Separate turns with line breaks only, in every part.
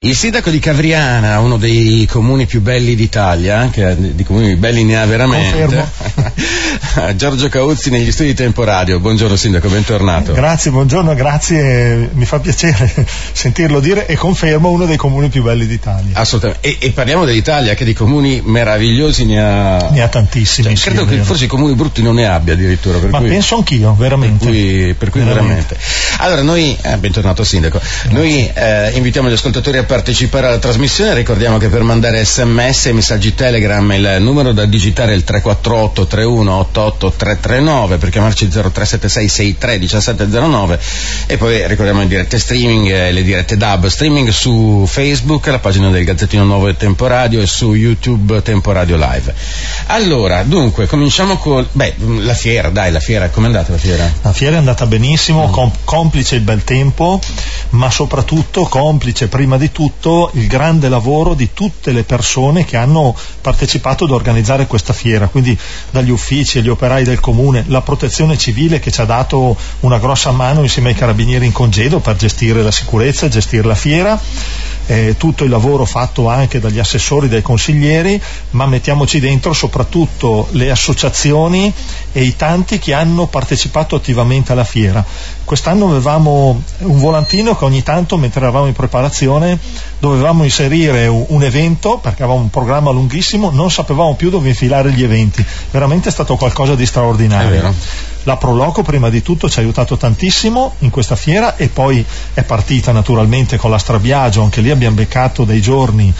Il sindaco di Cavriana, uno dei comuni più belli d'Italia, che di comuni belli ne ha veramente, Giorgio Cauzzi negli studi Tempo Radio. Buongiorno sindaco, bentornato.
Grazie, buongiorno, grazie, mi fa piacere sentirlo dire e confermo uno dei comuni più belli d'Italia.
Assolutamente, e, e parliamo dell'Italia che di comuni meravigliosi ne ha...
Ne ha tantissimi.
Cioè, credo che forse i comuni brutti non ne abbia addirittura.
Ma
cui...
penso anch'io, veramente.
Per cui, per cui veramente. veramente. Allora noi, eh, bentornato sindaco, noi eh, invitiamo gli ascoltatori a partecipare alla trasmissione, ricordiamo che per mandare sms e messaggi telegram il numero da digitare è il 348 3188 339 per chiamarci 0376 63 1709 e poi ricordiamo le dirette streaming e le dirette DAB, streaming su Facebook, la pagina del Gazzettino Nuovo e Temporadio e su YouTube Temporadio Live. Allora, dunque, cominciamo con, beh, la fiera, dai, la fiera, com'è andata la fiera?
La fiera è andata benissimo, mm. com- complice il bel tempo, ma soprattutto complice prima di tutto il grande lavoro di tutte le persone che hanno partecipato ad organizzare questa fiera, quindi dagli uffici, agli operai del comune, la protezione civile che ci ha dato una grossa mano insieme ai carabinieri in congedo per gestire la sicurezza gestire la fiera eh, tutto il lavoro fatto anche dagli assessori, dai consiglieri, ma mettiamoci dentro soprattutto le associazioni e i tanti che hanno partecipato attivamente alla fiera. Quest'anno avevamo un volantino che ogni tanto, mentre eravamo in preparazione, dovevamo inserire un evento perché avevamo un programma lunghissimo, non sapevamo più dove infilare gli eventi. Veramente è stato qualcosa di straordinario. La Proloco prima di tutto ci ha aiutato tantissimo in questa fiera e poi è partita naturalmente con la Strabiagio, anche lì abbiamo beccato dei giorni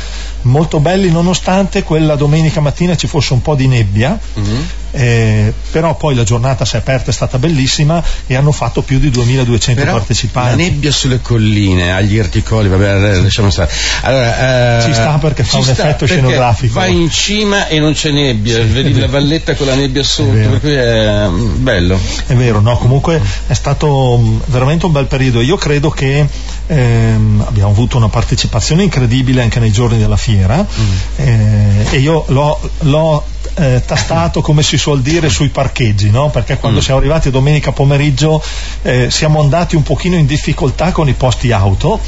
molto belli nonostante quella domenica mattina ci fosse un po' di nebbia, mm-hmm. Eh, però poi la giornata si è aperta, è stata bellissima e hanno fatto più di 2200 però partecipanti.
La nebbia sulle colline, agli articoli, vabbè, sì. lasciamo stare.
Allora, eh, ci sta perché fa un effetto scenografico.
Vai in cima e non c'è nebbia, sì, vedi la valletta con la nebbia sotto, per cui è mm, bello.
È vero, no, comunque è stato mm, veramente un bel periodo. Io credo che ehm, abbiamo avuto una partecipazione incredibile anche nei giorni della fiera mm. eh, e io l'ho eh, tastato, come si suol dire, sui parcheggi, no? perché quando mm. siamo arrivati domenica pomeriggio eh, siamo andati un pochino in difficoltà con i posti auto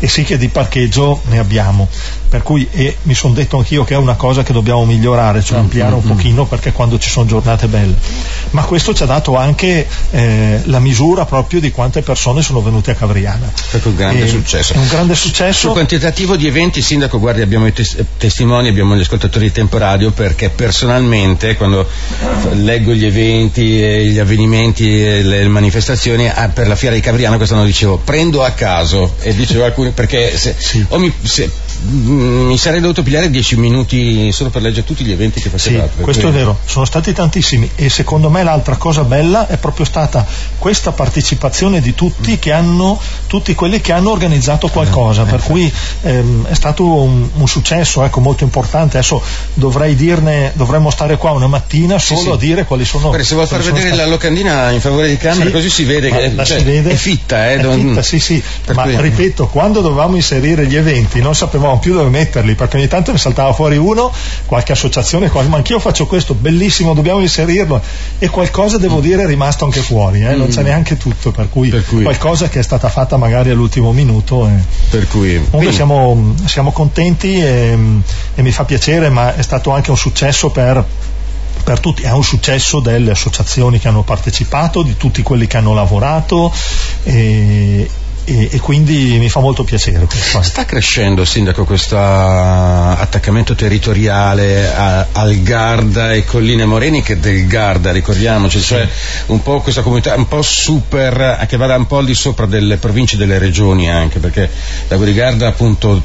e sì che di parcheggio ne abbiamo. Per cui e mi sono detto anch'io che è una cosa che dobbiamo migliorare, cioè mm, ampliare un mm, pochino perché quando ci sono giornate belle. Ma questo ci ha dato anche eh, la misura proprio di quante persone sono venute a Cavriana.
È un grande e, successo.
È un grande successo.
Sul quantitativo di eventi, Sindaco, guardi, abbiamo i tes- testimoni, abbiamo gli ascoltatori di Tempo Radio perché personalmente quando leggo gli eventi, e gli avvenimenti le manifestazioni ah, per la fiera di Cavriana quest'anno dicevo prendo a caso e dicevo alcuni perché se, sì. mi, se, mi sarei dovuto pigliare dieci minuti solo per leggere tutti gli eventi che facevate.
Sì, questo è vero, sono stati tantissimi e secondo me l'altra cosa bella è proprio stata questa partecipazione di tutti che hanno, tutti quelli che hanno organizzato qualcosa, per cui ehm, è stato un, un, successo ecco, molto importante. Adesso dovrei dirne, dovremmo stare qua una mattina solo sì, sì. a dire quali sono.
Guarda, se vuoi far vedere la locandina in favore di camera, sì, così si vede che cioè, vede, è fitta, eh,
è fitta, sì, sì. Ma cui... ripeto, quando dovevamo inserire gli eventi non sapevamo sapevamo più dove metterli perché ogni tanto ne saltava fuori uno, qualche associazione, qualche, ma anch'io faccio questo, bellissimo, dobbiamo inserirlo e qualcosa devo mm. dire è rimasto anche fuori, eh? non c'è mm. neanche tutto, per cui, per cui, qualcosa che è stata fatta magari all'ultimo minuto. E...
Per cui
comunque siamo, siamo, contenti e, e mi fa piacere, ma è stato anche un successo per per tutti, è un successo delle associazioni che hanno partecipato, di tutti quelli che hanno lavorato e, e, e, quindi mi fa molto piacere questo.
Sta crescendo, Sindaco, questo attaccamento territoriale a, al Garda e Colline Moreniche del Garda, ricordiamoci, sì. cioè un po' questa comunità un po' super, che vada un po' al di sopra delle province e delle regioni anche, perché la Gurigarda appunto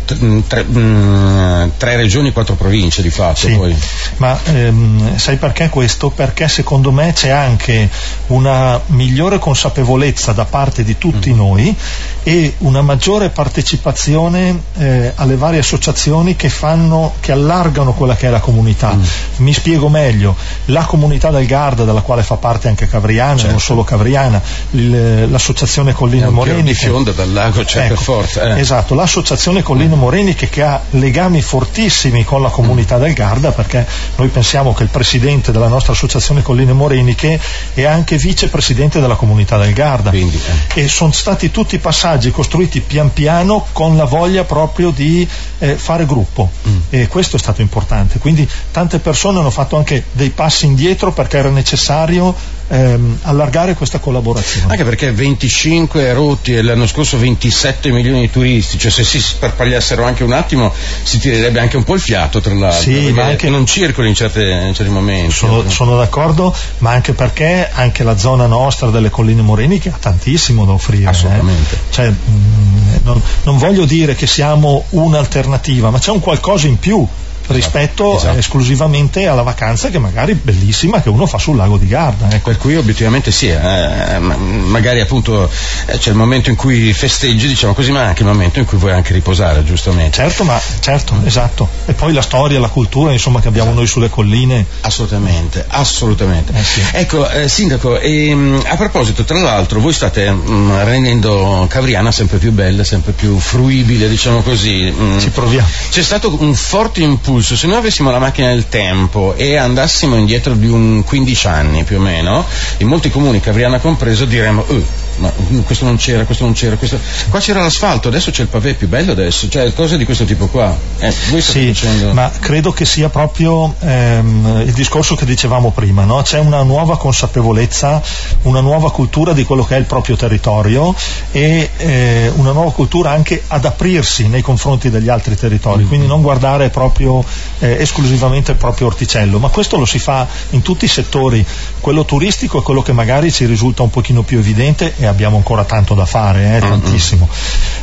tre, mh, tre regioni, quattro province di fatto.
Sì. Poi. Ma ehm, sai perché questo? Perché secondo me c'è anche una migliore consapevolezza da parte di tutti mm. noi e una maggiore partecipazione eh, alle varie associazioni che, fanno, che allargano quella che è la comunità. Mm. Mi spiego meglio, la comunità del Garda, della quale fa parte anche Cavriana, certo. non solo Cavriana, l'associazione Collina Moreni.
di fionda dal lago c'è ecco, forza.
Eh. Esatto, l'associazione Collina mm. Moreniche che ha legami fortissimi con la comunità mm. del Garda perché noi pensiamo che il presidente della nostra associazione Colline Moreniche è anche vicepresidente della comunità del Garda.
Quindi,
eh. E sono stati tutti passati passaggi costruiti pian piano con la voglia proprio di eh, fare gruppo mm. e questo è stato importante. Quindi tante persone hanno fatto anche dei passi indietro perché era necessario ehm, allargare questa collaborazione.
Anche perché 25 rotti e l'anno scorso 27 milioni di turisti, cioè se si sparpagliassero anche un attimo si tirerebbe anche un po' il fiato tra l'altro,
sì, ma anche
non circoli in, certe, in certi momenti.
Sono, sono, d'accordo, ma anche perché anche la zona nostra delle colline moreniche ha tantissimo da offrire. Eh.
Assolutamente.
Eh? Cioè, mh, mm, non, non voglio dire che siamo un'alternativa, ma c'è un qualcosa in più rispetto esatto. esclusivamente alla vacanza che magari è bellissima che uno fa sul lago di Garda.
Ecco. Per cui obiettivamente sì, eh, magari appunto eh, c'è il momento in cui festeggi, diciamo così, ma anche il momento in cui vuoi anche riposare, giustamente.
Certo, ma certo, esatto. E poi la storia, la cultura, insomma, che abbiamo esatto. noi sulle colline.
Assolutamente, assolutamente. Eh sì. Ecco, eh, Sindaco, ehm, a proposito, tra l'altro, voi state mh, mm, rendendo Cavriana sempre più bella, sempre più fruibile, diciamo così.
Mh. Mm. Ci proviamo.
C'è stato un forte impulso impulso, se noi avessimo la macchina del tempo e andassimo indietro di un 15 anni più o meno, in molti comuni, Cavriana compreso, diremmo, uh, ma questo non c'era, questo non c'era, questo... qua c'era l'asfalto, adesso c'è il pavè più bello adesso, cioè cose di questo tipo qua.
Eh, sì, dicendo... ma credo che sia proprio ehm, il discorso che dicevamo prima, no? c'è una nuova consapevolezza, una nuova cultura di quello che è il proprio territorio e eh, una nuova cultura anche ad aprirsi nei confronti degli altri territori, mm-hmm. quindi non guardare proprio eh, esclusivamente il proprio orticello, ma questo lo si fa in tutti i settori, quello turistico è quello che magari ci risulta un pochino più evidente e abbiamo ancora tanto da fare, eh, tantissimo.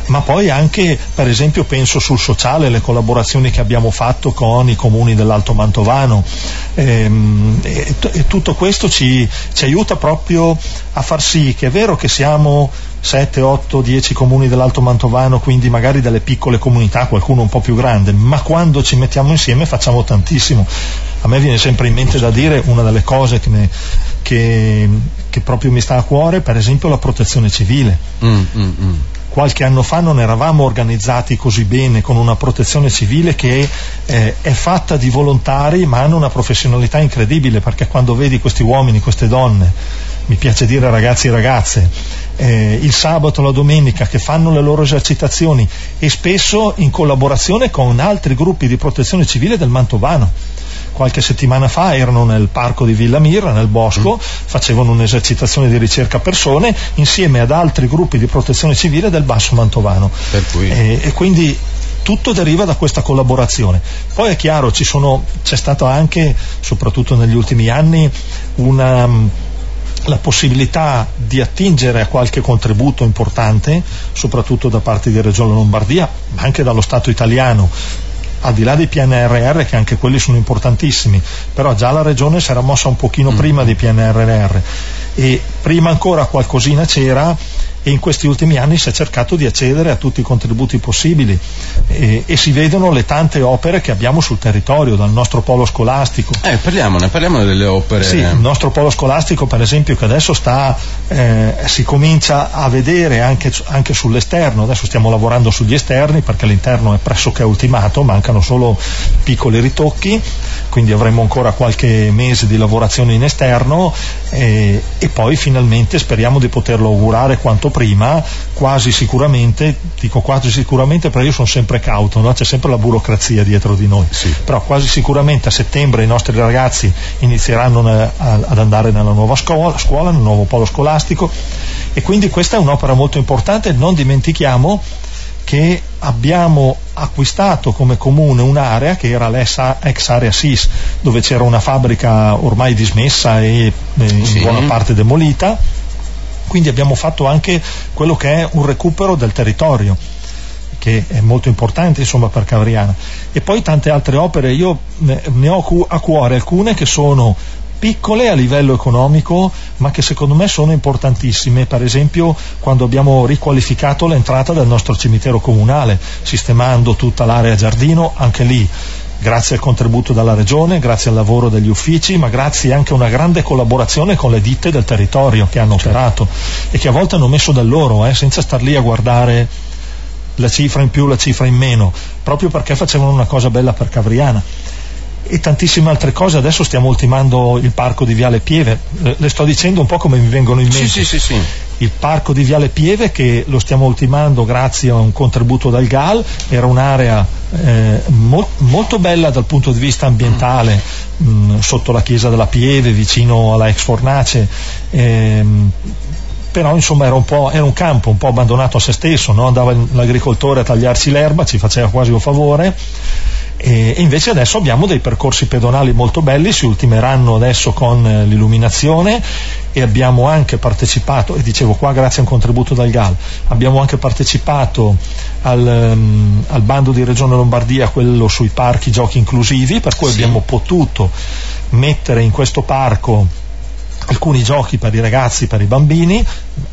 Ma poi anche, per esempio, penso sul sociale, le collaborazioni che abbiamo fatto con i comuni dell'Alto Mantovano ehm, e, e, tutto questo ci, ci aiuta proprio a far sì che è vero che siamo 7, 8, 10 comuni dell'Alto Mantovano, quindi magari delle piccole comunità, qualcuno un po' più grande, ma quando ci mettiamo insieme facciamo tantissimo. A me viene sempre in mente da dire una delle cose che, ne, che, che proprio mi sta a cuore, per esempio la protezione civile. Mm, mm, mm. Qualche anno fa non eravamo organizzati così bene con una protezione civile che eh, è fatta di volontari ma hanno una professionalità incredibile perché quando vedi questi uomini, queste donne, mi piace dire ragazzi e ragazze, eh, il sabato, la domenica che fanno le loro esercitazioni e spesso in collaborazione con altri gruppi di protezione civile del Mantovano qualche settimana fa erano nel parco di Villa Mirra, nel bosco, mm. facevano un'esercitazione di ricerca persone insieme ad altri gruppi di protezione civile del Basso Mantovano. E, e, quindi tutto deriva da questa collaborazione. Poi è chiaro, sono, c'è stata anche, soprattutto negli ultimi anni, una la possibilità di attingere a qualche contributo importante, soprattutto da parte di Regione Lombardia, ma anche dallo Stato italiano, al di là dei PNRR che anche quelli sono importantissimi, però già la regione si era mossa un pochino mm. prima dei PNRR e prima ancora qualcosina c'era e in questi ultimi anni si è cercato di accedere a tutti i contributi possibili e, e, si vedono le tante opere che abbiamo sul territorio, dal nostro polo scolastico.
Eh, parliamone, parliamone delle opere.
Sì, il nostro polo scolastico per esempio che adesso sta, eh, si comincia a vedere anche, anche, sull'esterno, adesso stiamo lavorando sugli esterni perché l'interno è pressoché ultimato, mancano solo piccoli ritocchi, quindi avremo ancora qualche mese di lavorazione in esterno e, e poi finalmente speriamo di poterlo augurare quanto prima, quasi sicuramente, dico quasi sicuramente perché io sono sempre cauto, no? c'è sempre la burocrazia dietro di noi,
sì.
però quasi sicuramente a settembre i nostri ragazzi inizieranno ne, a, ad andare nella nuova scuola, scuola, nel nuovo polo scolastico e quindi questa è un'opera molto importante, non dimentichiamo che abbiamo acquistato come comune un'area che era l'ex area SIS, dove c'era una fabbrica ormai dismessa e eh, in sì. buona parte demolita, quindi abbiamo fatto anche quello che è un recupero del territorio che è molto importante insomma per Cavriana e poi tante altre opere io ne ho a cuore alcune che sono piccole a livello economico ma che secondo me sono importantissime. Per esempio quando abbiamo riqualificato l'entrata del nostro cimitero comunale sistemando tutta l'area giardino anche lì grazie al contributo della regione, grazie al lavoro degli uffici, ma grazie anche a una grande collaborazione con le ditte del territorio che hanno certo. operato e che a volte hanno messo del loro, eh, senza star lì a guardare la cifra in più, la cifra in meno, proprio perché facevano una cosa bella per Cavriana e tantissime altre cose. Adesso stiamo ultimando il parco di Viale Pieve, le sto dicendo un po' come mi vengono in mente.
Sì, sì, sì,
il parco di Viale Pieve che lo stiamo ultimando grazie a un contributo dal GAL, era un'area eh, mo- molto bella dal punto di vista ambientale, mh, mm, sotto la chiesa della Pieve, vicino alla ex fornace. Ehm, però insomma era un, era un, campo un po' abbandonato a se stesso, no? andava l'agricoltore a tagliarsi l'erba, ci faceva quasi un favore e, invece adesso abbiamo dei percorsi pedonali molto belli, si ultimeranno adesso con eh, l'illuminazione e abbiamo anche partecipato, e dicevo qua grazie a un contributo dal GAL, abbiamo anche partecipato al, um, al bando di Regione Lombardia, quello sui parchi giochi inclusivi, per cui sì. abbiamo potuto mettere in questo parco alcuni giochi per i ragazzi, per i bambini,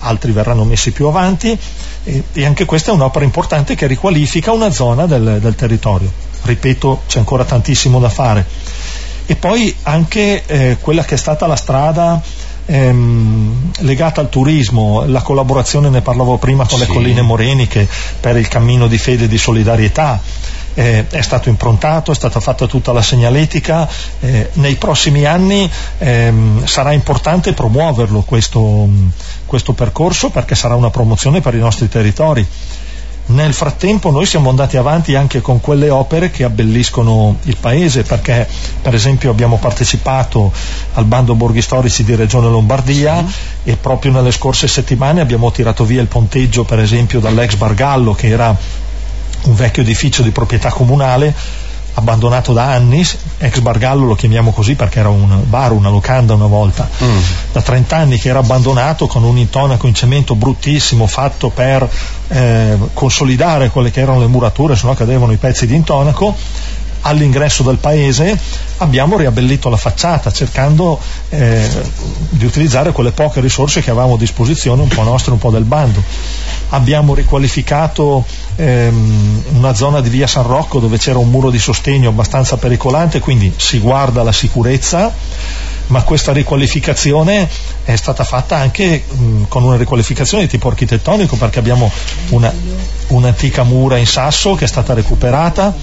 altri verranno messi più avanti e, e anche questa è un'opera importante che riqualifica una zona del, del territorio. Ripeto, c'è ancora tantissimo da fare. E poi anche eh, quella che è stata la strada ehm, legata al turismo, la collaborazione, ne parlavo prima con sì. le colline moreniche per il cammino di fede e di solidarietà eh, è stato improntato, è stata fatta tutta la segnaletica, eh, nei prossimi anni ehm, sarà importante promuoverlo questo, questo percorso perché sarà una promozione per i nostri territori. Nel frattempo noi siamo andati avanti anche con quelle opere che abbelliscono il paese perché per esempio abbiamo partecipato al bando borghi storici di Regione Lombardia sì. e proprio nelle scorse settimane abbiamo tirato via il ponteggio per esempio dall'ex Bargallo che era un vecchio edificio di proprietà comunale abbandonato da anni, ex Bargallo lo chiamiamo così perché era un bar, una locanda una volta, mm. da 30 anni che era abbandonato con un intonaco in cemento bruttissimo fatto per eh, consolidare quelle che erano le murature, se no cadevano i pezzi di intonaco all'ingresso del paese abbiamo riabbellito la facciata cercando eh, di utilizzare quelle poche risorse che avevamo a disposizione, un po' nostre, un po' del bando. Abbiamo riqualificato ehm, una zona di via San Rocco dove c'era un muro di sostegno abbastanza pericolante, quindi si guarda la sicurezza ma questa riqualificazione è stata fatta anche mh, con una riqualificazione di tipo architettonico perché abbiamo una, un'antica mura in sasso che è stata recuperata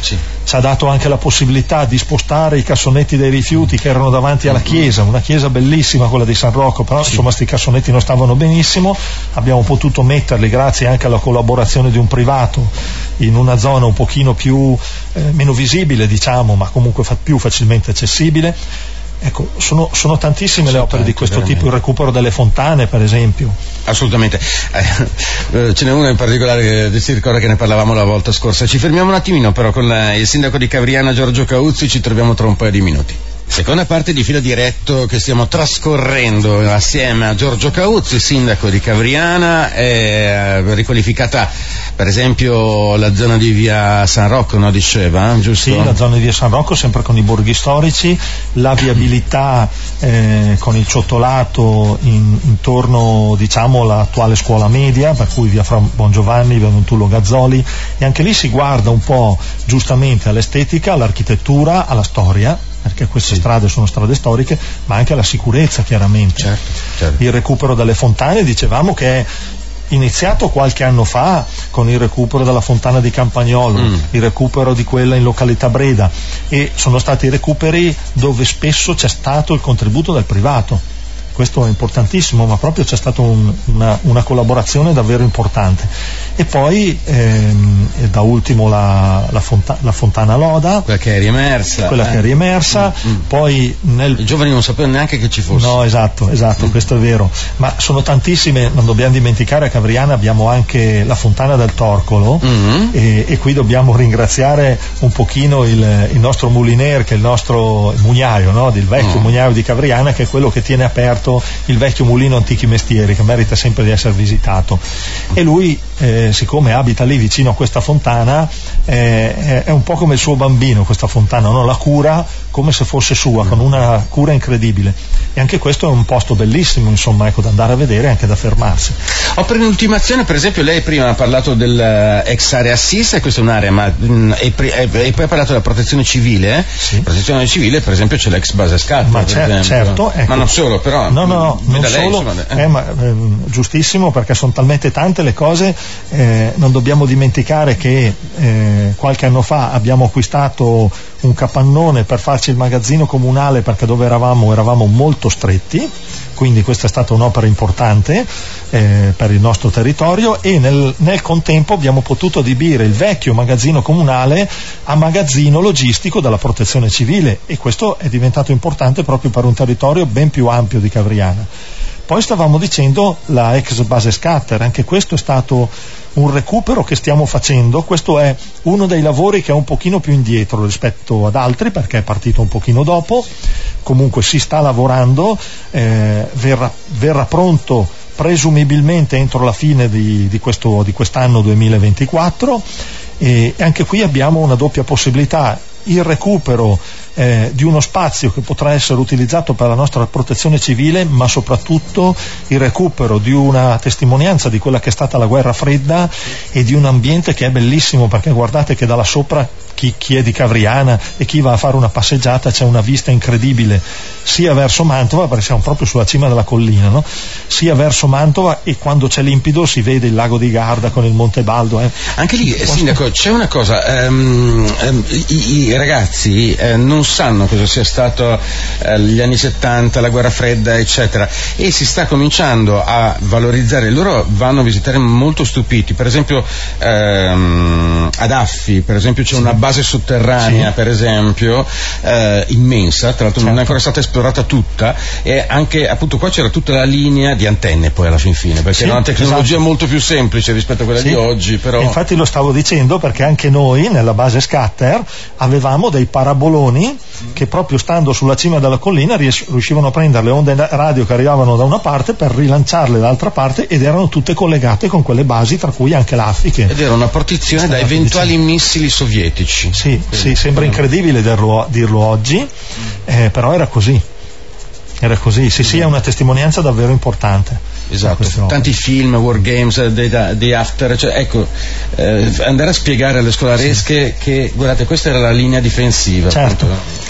sì. Ci ha dato anche la possibilità di spostare i cassonetti dei rifiuti che erano davanti alla chiesa, una chiesa bellissima quella di San Rocco, però sì. insomma questi cassonetti non stavano benissimo, abbiamo potuto metterli grazie anche alla collaborazione di un privato in una zona un pochino più eh, meno visibile diciamo, ma comunque fa- più facilmente accessibile Ecco, sono, sono tantissime sono le opere tanti, di questo veramente. tipo, il recupero delle fontane per esempio.
Assolutamente, eh, eh ce n'è una in particolare che si ricorda che ne parlavamo la volta scorsa. Ci fermiamo un attimino però con la, il sindaco di Cavriana Giorgio Cauzzi, ci troviamo tra un paio di minuti. Seconda parte di filo diretto che stiamo trascorrendo assieme a Giorgio Cauzzi, sindaco di Cavriana, è riqualificata per esempio la zona di via San Rocco, no, diceva, giusto?
Sì, la zona di via San Rocco, sempre con i borghi storici, la viabilità eh, con il ciottolato in, intorno diciamo all'attuale scuola media, per cui via Fra Bongiovanni, via Montullo Gazzoli, e anche lì si guarda un po' giustamente all'estetica, all'architettura, alla storia perché queste sì. strade sono strade storiche, ma anche alla sicurezza chiaramente. Certo, certo. Il recupero delle fontane, dicevamo che è iniziato qualche anno fa con il recupero della fontana di Campagnolo, mm. il recupero di quella in località Breda e sono stati recuperi dove spesso c'è stato il contributo del privato questo è importantissimo, ma proprio c'è stata un, una, una, collaborazione davvero importante. E poi ehm, e da ultimo la, la, fonta, la, Fontana Loda,
quella che è riemersa.
Quella eh. che è riemersa, mm, mm. poi nel...
I giovani non sapevano neanche che ci fosse.
No, esatto, esatto, mm. questo è vero. Ma sono tantissime, non dobbiamo dimenticare a Cavriana abbiamo anche la Fontana del Torcolo mm-hmm. e, e, qui dobbiamo ringraziare un pochino il, il nostro muliner, che è il nostro mugnaio, no? il vecchio mm. mugnaio di Cavriana, che è quello che tiene aperto il vecchio mulino Antichi Mestieri che merita sempre di essere visitato. E lui eh, siccome abita lì vicino a questa fontana eh, è un po' come il suo bambino questa fontana, no? la cura come se fosse sua, con una cura incredibile e anche questo è un posto bellissimo insomma ecco, da andare a vedere e anche da fermarsi.
Ho per un'ultimazione per esempio lei prima ha parlato dell'ex area SIS e questa è un'area ma mh, mm, e, e, e, poi ha parlato della protezione civile eh? sì. protezione civile per esempio c'è l'ex base Scarpa
ma cer- certo, ecco.
ma non solo però
no no no non solo lei, insomma, eh. Eh, ma, eh, giustissimo perché sono talmente tante le cose eh, non dobbiamo dimenticare che eh, qualche anno fa abbiamo acquistato un capannone per farci il magazzino comunale perché dove eravamo eravamo molto stretti quindi questa è stata un'opera importante eh, per il nostro territorio e nel, nel, contempo abbiamo potuto adibire il vecchio magazzino comunale a magazzino logistico della protezione civile e questo è diventato importante proprio per un territorio ben più ampio di Cavriana. Poi stavamo dicendo la ex base scatter, anche questo è stato un recupero che stiamo facendo, questo è uno dei lavori che è un pochino più indietro rispetto ad altri perché è partito un pochino dopo, comunque si sta lavorando, eh, verrà, verrà, pronto presumibilmente entro la fine di, di, questo, di quest'anno 2024 e anche qui abbiamo una doppia possibilità, il recupero eh, di uno spazio che potrà essere utilizzato per la nostra protezione civile, ma soprattutto il recupero di una testimonianza di quella che è stata la guerra fredda e di un ambiente che è bellissimo perché guardate che da là sopra chi, chi, è di Cavriana e chi va a fare una passeggiata c'è una vista incredibile sia verso Mantova perché siamo proprio sulla cima della collina no? sia verso Mantova e quando c'è limpido si vede il lago di Garda con il Monte Baldo eh.
anche lì eh, Sindaco c'è una cosa um, um, i, i, ragazzi eh, non sanno cosa sia stato eh, gli anni 70 la guerra fredda eccetera e si sta cominciando a valorizzare loro vanno a visitare molto stupiti per esempio um, ad Affi per esempio c'è una base sotterranea, sì. per esempio, eh, immensa, tra l'altro certo. non è ancora stata esplorata tutta, e anche appunto qua c'era tutta la linea di antenne poi alla fin fine, perché sì, era una tecnologia esatto. molto più semplice rispetto a quella sì. di oggi. Però...
Infatti lo stavo dicendo perché anche noi nella base scatter avevamo dei paraboloni che proprio stando sulla cima della collina riuscivano a prendere le onde radio che arrivavano da una parte per rilanciarle dall'altra parte ed erano tutte collegate con quelle basi, tra cui anche l'Africa.
Ed era una partizione da eventuali missili sovietici.
Sì, sì sembra incredibile dirlo, dirlo oggi, eh, però era così. Era così, sì, sì, è una testimonianza davvero importante.
Esatto, tanti film, war games, di after, cioè, ecco, eh, andare a spiegare alle scolaresche sì. che, guardate, questa era la linea difensiva.
Certo. Appunto.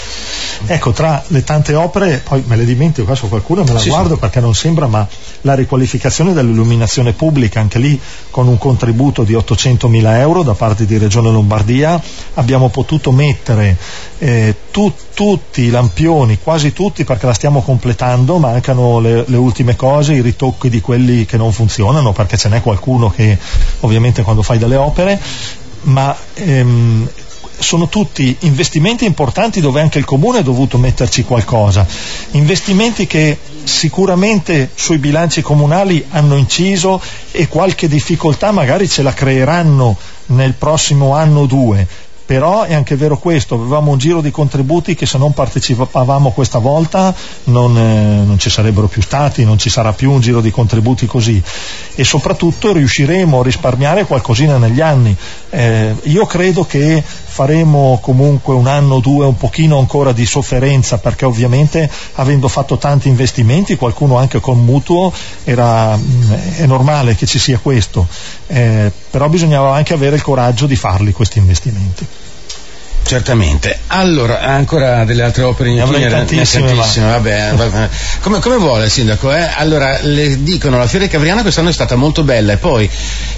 Ecco, tra le tante opere, poi me le dimentico, qua su qualcuna me la sì, guardo sì. perché non sembra, ma la riqualificazione dell'illuminazione pubblica, anche lì con un contributo di 800.000 euro da parte di Regione Lombardia, abbiamo potuto mettere eh, tu, tutti i lampioni, quasi tutti perché la stiamo completando, mancano le, le ultime cose, i ritocchi di quelli che non funzionano, perché ce n'è qualcuno che ovviamente quando fai delle opere, ma ehm, sono tutti investimenti importanti dove anche il comune ha dovuto metterci qualcosa, investimenti che sicuramente sui bilanci comunali hanno inciso e qualche difficoltà magari ce la creeranno nel prossimo anno o due, però è anche vero questo, avevamo un giro di contributi che se non partecipavamo questa volta non, eh, non, ci sarebbero più stati, non ci sarà più un giro di contributi così. E soprattutto riusciremo a risparmiare qualcosina negli anni. Eh, io credo che faremo comunque un anno o due un pochino ancora di sofferenza perché ovviamente avendo fatto tanti investimenti, qualcuno anche con mutuo, era, mm, è normale che ci sia questo, eh, però bisognava anche avere il coraggio di farli questi investimenti.
Certamente. Allora, ancora delle altre opere in
itinere? Tantissime, tantissime
vabbè, vabbè. Come, come, vuole sindaco? Eh? Allora, le dicono, la Fiera Cavriana quest'anno è stata molto bella e poi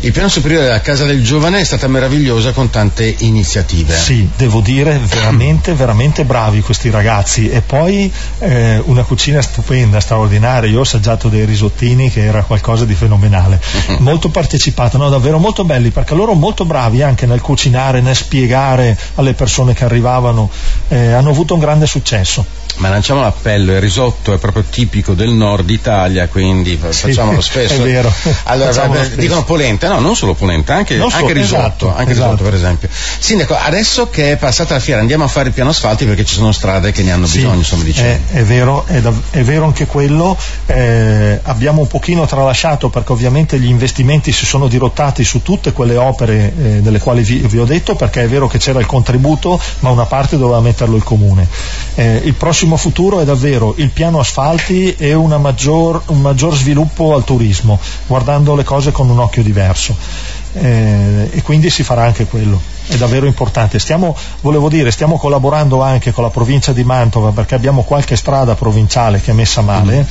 il piano superiore della Casa del Giovane è stata meravigliosa con tante iniziative.
Sì, devo dire, veramente, veramente bravi questi ragazzi e poi eh, una cucina stupenda, straordinaria. Io ho assaggiato dei risottini che era qualcosa di fenomenale. molto partecipato, no, davvero molto belli perché loro molto bravi anche nel cucinare, nel spiegare alle persone persone che arrivavano, eh, hanno avuto un grande successo.
Ma lanciamo l'appello, il risotto è proprio tipico del nord Italia, quindi sì, facciamolo spesso.
È vero.
Allora, vabbè, dicono polenta, no, non solo polenta, anche,
so,
anche risotto,
esatto,
anche
esatto.
risotto per esempio. Sindaco, adesso che è passata la fiera andiamo a fare il piano asfalti perché ci sono strade che ne hanno
sì,
bisogno, insomma
È, è, vero, è, da, è, vero anche quello, eh, abbiamo un pochino tralasciato perché ovviamente gli investimenti si sono dirottati su tutte quelle opere eh, delle quali vi, vi, ho detto perché è vero che c'era il contributo ma una parte doveva metterlo il comune. Eh, il prossimo futuro è davvero il piano asfalti e maggior, un maggior sviluppo al turismo, guardando le cose con un occhio diverso. Eh, e quindi si farà anche quello. È davvero importante. Stiamo, volevo dire, stiamo collaborando anche con la provincia di Mantova perché abbiamo qualche strada provinciale che è messa male.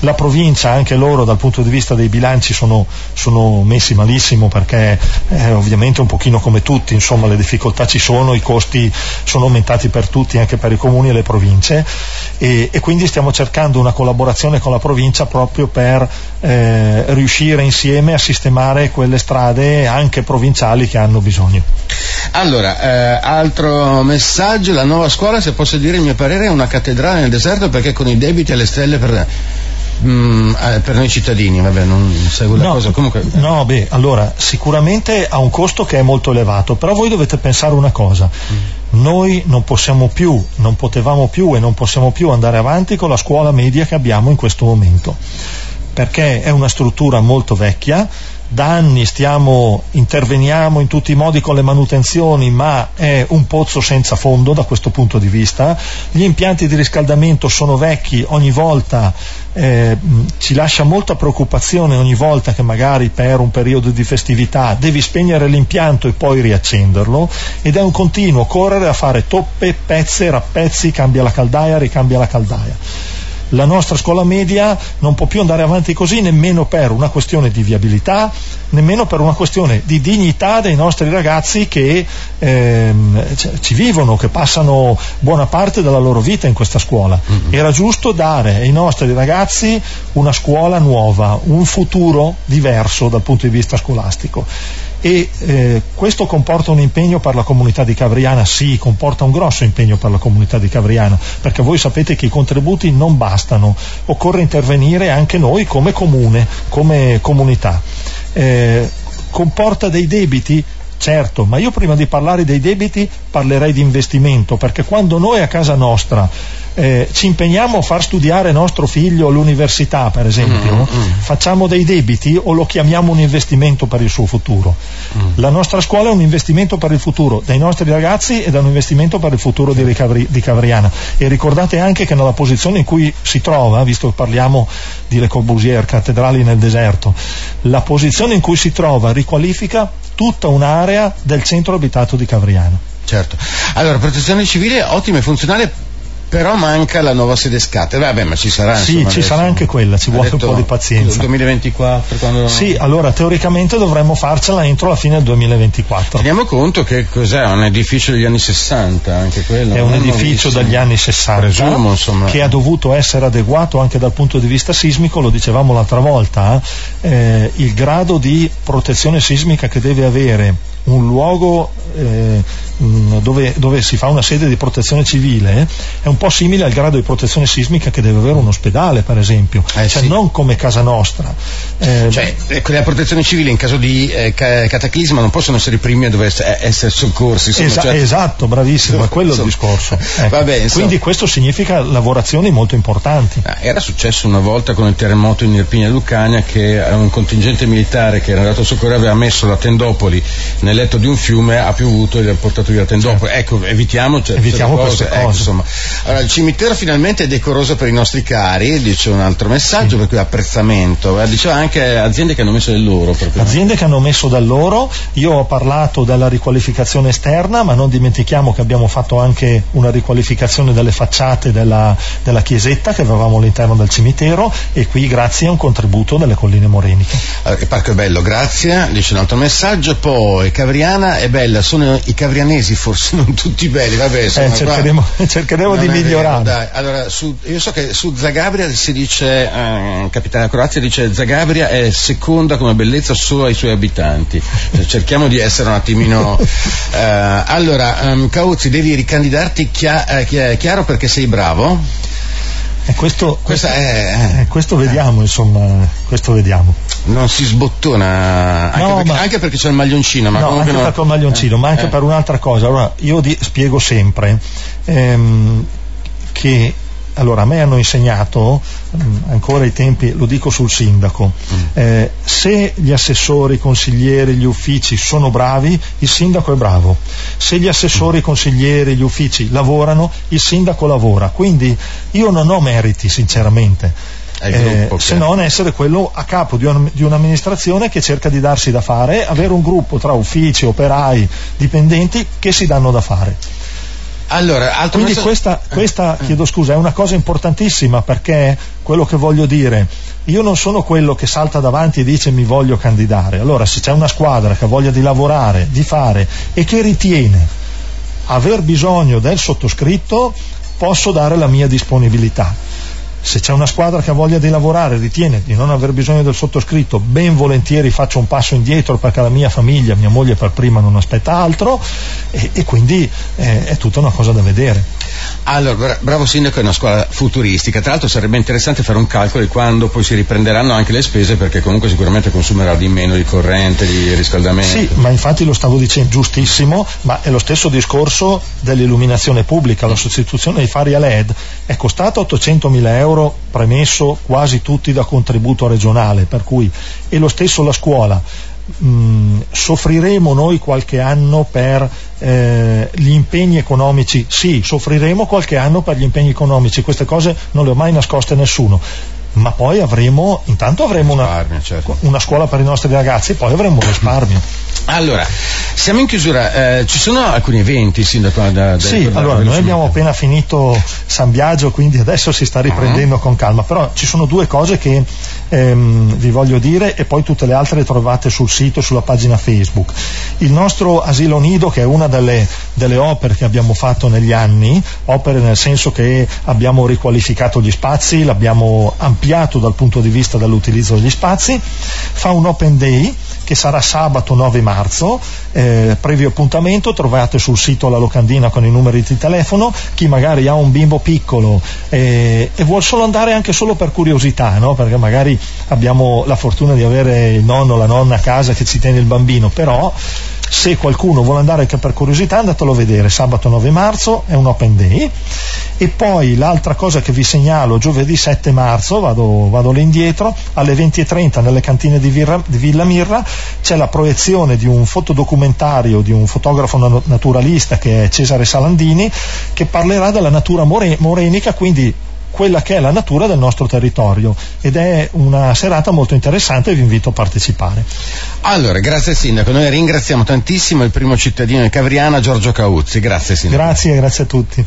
La provincia, anche loro dal punto di vista dei bilanci sono, sono messi malissimo perché eh, ovviamente un pochino come tutti, insomma le difficoltà ci sono, i costi sono aumentati per tutti, anche per i comuni e le province e, e quindi stiamo cercando una collaborazione con la provincia proprio per eh, riuscire insieme a sistemare quelle strade anche provinciali che hanno bisogno.
Allora, eh, altro messaggio, la nuova scuola, se posso dire il mio parere, è una cattedrale nel deserto perché con i debiti alle stelle per... Mm, eh, per noi cittadini, vabbè, non seguo la
no,
cosa. Comunque...
No, beh, allora, sicuramente ha un costo che è molto elevato, però voi dovete pensare una cosa. Mm. Noi non possiamo più, non potevamo più e non possiamo più andare avanti con la scuola media che abbiamo in questo momento, perché è una struttura molto vecchia, da anni stiamo, interveniamo in tutti i modi con le manutenzioni, ma è un pozzo senza fondo da questo punto di vista. Gli impianti di riscaldamento sono vecchi, ogni volta eh, ci lascia molta preoccupazione ogni volta che magari per un periodo di festività devi spegnere l'impianto e poi riaccenderlo ed è un continuo correre a fare toppe, pezze, rappezzi, cambia la caldaia, ricambia la caldaia la nostra scuola media non può più andare avanti così nemmeno per una questione di viabilità, nemmeno per una questione di dignità dei nostri ragazzi che ehm, ci vivono, che passano buona parte della loro vita in questa scuola. Mm-hmm. Era giusto dare ai nostri ragazzi una scuola nuova, un futuro diverso dal punto di vista scolastico e eh, questo comporta un impegno per la comunità di Cavriana? Sì, comporta un grosso impegno per la comunità di Cavriana, perché voi sapete che i contributi non bastano, occorre intervenire anche noi come comune, come comunità. Eh, comporta dei debiti? Certo, ma io prima di parlare dei debiti parlerei di investimento, perché quando noi a casa nostra eh, ci impegniamo a far studiare nostro figlio all'università, per esempio, mm, mm. facciamo dei debiti o lo chiamiamo un investimento per il suo futuro. Mm. La nostra scuola è un investimento per il futuro dei nostri ragazzi ed è un investimento per il futuro di, Ricavri, di Cavriana. E ricordate anche che nella posizione in cui si trova, visto che parliamo di Le Corbusier, cattedrali nel deserto, la posizione in cui si trova riqualifica tutta un'area del centro abitato di Cavriana.
Certo. Allora, protezione civile ottima e funzionale però manca la nuova sede SCAT. Vabbè, ma ci sarà.
Sì,
insomma,
ci sarà anche quella, ci vuole detto, un po' di pazienza.
2024? Quando...
Sì, allora teoricamente dovremmo farcela entro la fine del 2024.
Teniamo conto che cos'è? Un edificio degli anni 60, anche quello.
È un edificio degli anni 60 Presumo, che ha dovuto essere adeguato anche dal punto di vista sismico, lo dicevamo l'altra volta, eh, il grado di protezione sismica che deve avere un luogo eh, dove, dove, si fa una sede di protezione civile è un po' simile al grado di protezione sismica che deve avere un ospedale, per esempio, eh, cioè sì. non come casa nostra.
Eh, cioè, ecco, la protezione civile in caso di eh, cataclisma non possono essere i primi a dover essere soccorsi.
Insomma, Esa- cioè... Esatto, bravissimo, è quello insomma. il discorso. Ecco. Vabbè, Quindi questo significa lavorazioni molto importanti.
Ah, era successo una volta con il terremoto in Irpinia Lucania che un contingente militare che era andato a soccorrere aveva messo la tendopoli nel letto di un fiume, ha piovuto e gli ha portato via la tendopoli. Certo. Ecco, evitiamo, cioè,
evitiamo queste cose. Ecco,
insomma. Allora, il cimitero finalmente è decoroso per i nostri cari, dice un altro messaggio, sì. per cui apprezzamento. Eh, diceva anche aziende che hanno messo del loro. Proprio.
Aziende che hanno messo del loro, io ho parlato della riqualificazione esterna, ma non dimentichiamo che abbiamo fatto anche una riqualificazione delle facciate della, della chiesetta che avevamo all'interno del cimitero e qui grazie a un contributo delle colline moreniche.
Allora, il parco è bello, grazie, dice un altro messaggio, poi Cavriana è bella, sono i cavrianesi forse non tutti belli, vabbè, insomma,
eh, cercheremo, cercheremo di migliorare. Vero,
allora, su, io so che su Zagabria si dice, eh, capitale della Croazia dice Zagabria è seconda come bellezza solo ai suoi abitanti. Cioè, cerchiamo di essere un attimino. eh, allora, um, Cauzzi, devi ricandidarti chia- eh, chiaro perché sei bravo.
E questo, questo, è, eh, questo vediamo, insomma, questo vediamo.
Non si sbottona, anche, no, perché, ma, anche perché c'è il maglioncino. Ma
no, anche
non...
perché il maglioncino, eh, ma anche eh. per un'altra cosa. Allora, io di, spiego sempre ehm, che allora, a me hanno insegnato, mm, ancora ai tempi, lo dico sul sindaco, mm. eh, se gli assessori, i consiglieri, gli uffici sono bravi, il sindaco è bravo. Se gli assessori, i consiglieri, gli uffici lavorano, il sindaco lavora. Quindi io non ho meriti, sinceramente eh, se non essere quello a capo di, un, di, un'amministrazione che cerca di darsi da fare, avere un gruppo tra uffici, operai, dipendenti che si danno da fare.
Allora,
Quindi messo... questa, questa, chiedo scusa, è una cosa importantissima perché quello che voglio dire, io non sono quello che salta davanti e dice mi voglio candidare. Allora, se c'è una squadra che ha voglia di lavorare, di fare e che ritiene aver bisogno del sottoscritto, posso dare la mia disponibilità se c'è una squadra che ha voglia di lavorare, ritiene di non aver bisogno del sottoscritto, ben volentieri faccio un passo indietro perché la mia famiglia, mia moglie per prima non aspetta altro e, e quindi eh, è tutta una cosa da vedere.
Allora, bravo Sindaco è una scuola futuristica, tra l'altro sarebbe interessante fare un calcolo di quando poi si riprenderanno anche le spese perché comunque sicuramente consumerà di meno di corrente, di riscaldamento.
Sì, ma infatti lo stavo dicendo giustissimo, ma è lo stesso discorso dell'illuminazione pubblica, la sostituzione dei fari a LED è costata 800 mila euro euro premesso quasi tutti da contributo regionale, per cui è lo stesso la scuola. Mm, soffriremo noi qualche anno per eh, gli impegni economici? Sì, soffriremo qualche anno per gli impegni economici, queste cose non le ho mai nascoste a nessuno ma poi avremo, intanto avremo una, certo. una, scuola per i nostri ragazzi e poi avremo un risparmio.
Allora, siamo in chiusura, eh, ci sono alcuni eventi, Sindaco? Da, da,
sì, da, allora, noi abbiamo appena finito San Biagio, quindi adesso si sta riprendendo uh-huh. con calma, però ci sono due cose che ehm, vi voglio dire e poi tutte le altre le trovate sul sito, sulla pagina Facebook. Il nostro asilo nido, che è una delle, delle opere che abbiamo fatto negli anni, opere nel senso che abbiamo riqualificato gli spazi, l'abbiamo ampliato dal punto di vista dell'utilizzo degli spazi, fa un open day che sarà sabato 9 marzo, eh, previo appuntamento, trovate sul sito la locandina con i numeri di telefono, chi magari ha un bimbo piccolo eh, e vuol solo andare anche solo per curiosità, no? perché abbiamo la fortuna di avere il nonno o la nonna a casa che ci tiene il bambino, però se qualcuno vuole andare anche per curiosità andatelo a vedere. Sabato 9 marzo è un open day. E poi l'altra cosa che vi segnalo giovedì 7 marzo vado, vado lì indietro alle 20.30 nelle cantine di, Virra, di Villa Mirra c'è la proiezione di un fotodocumentario di un fotografo naturalista che è Cesare Salandini che parlerà della natura more, morenica quindi quella che è la natura del nostro territorio ed è una serata molto interessante e vi invito a partecipare.
Allora, grazie Sindaco, noi ringraziamo tantissimo il primo cittadino di Cavriana, Giorgio Cauzzi, grazie Sindaco.
Grazie, grazie a tutti.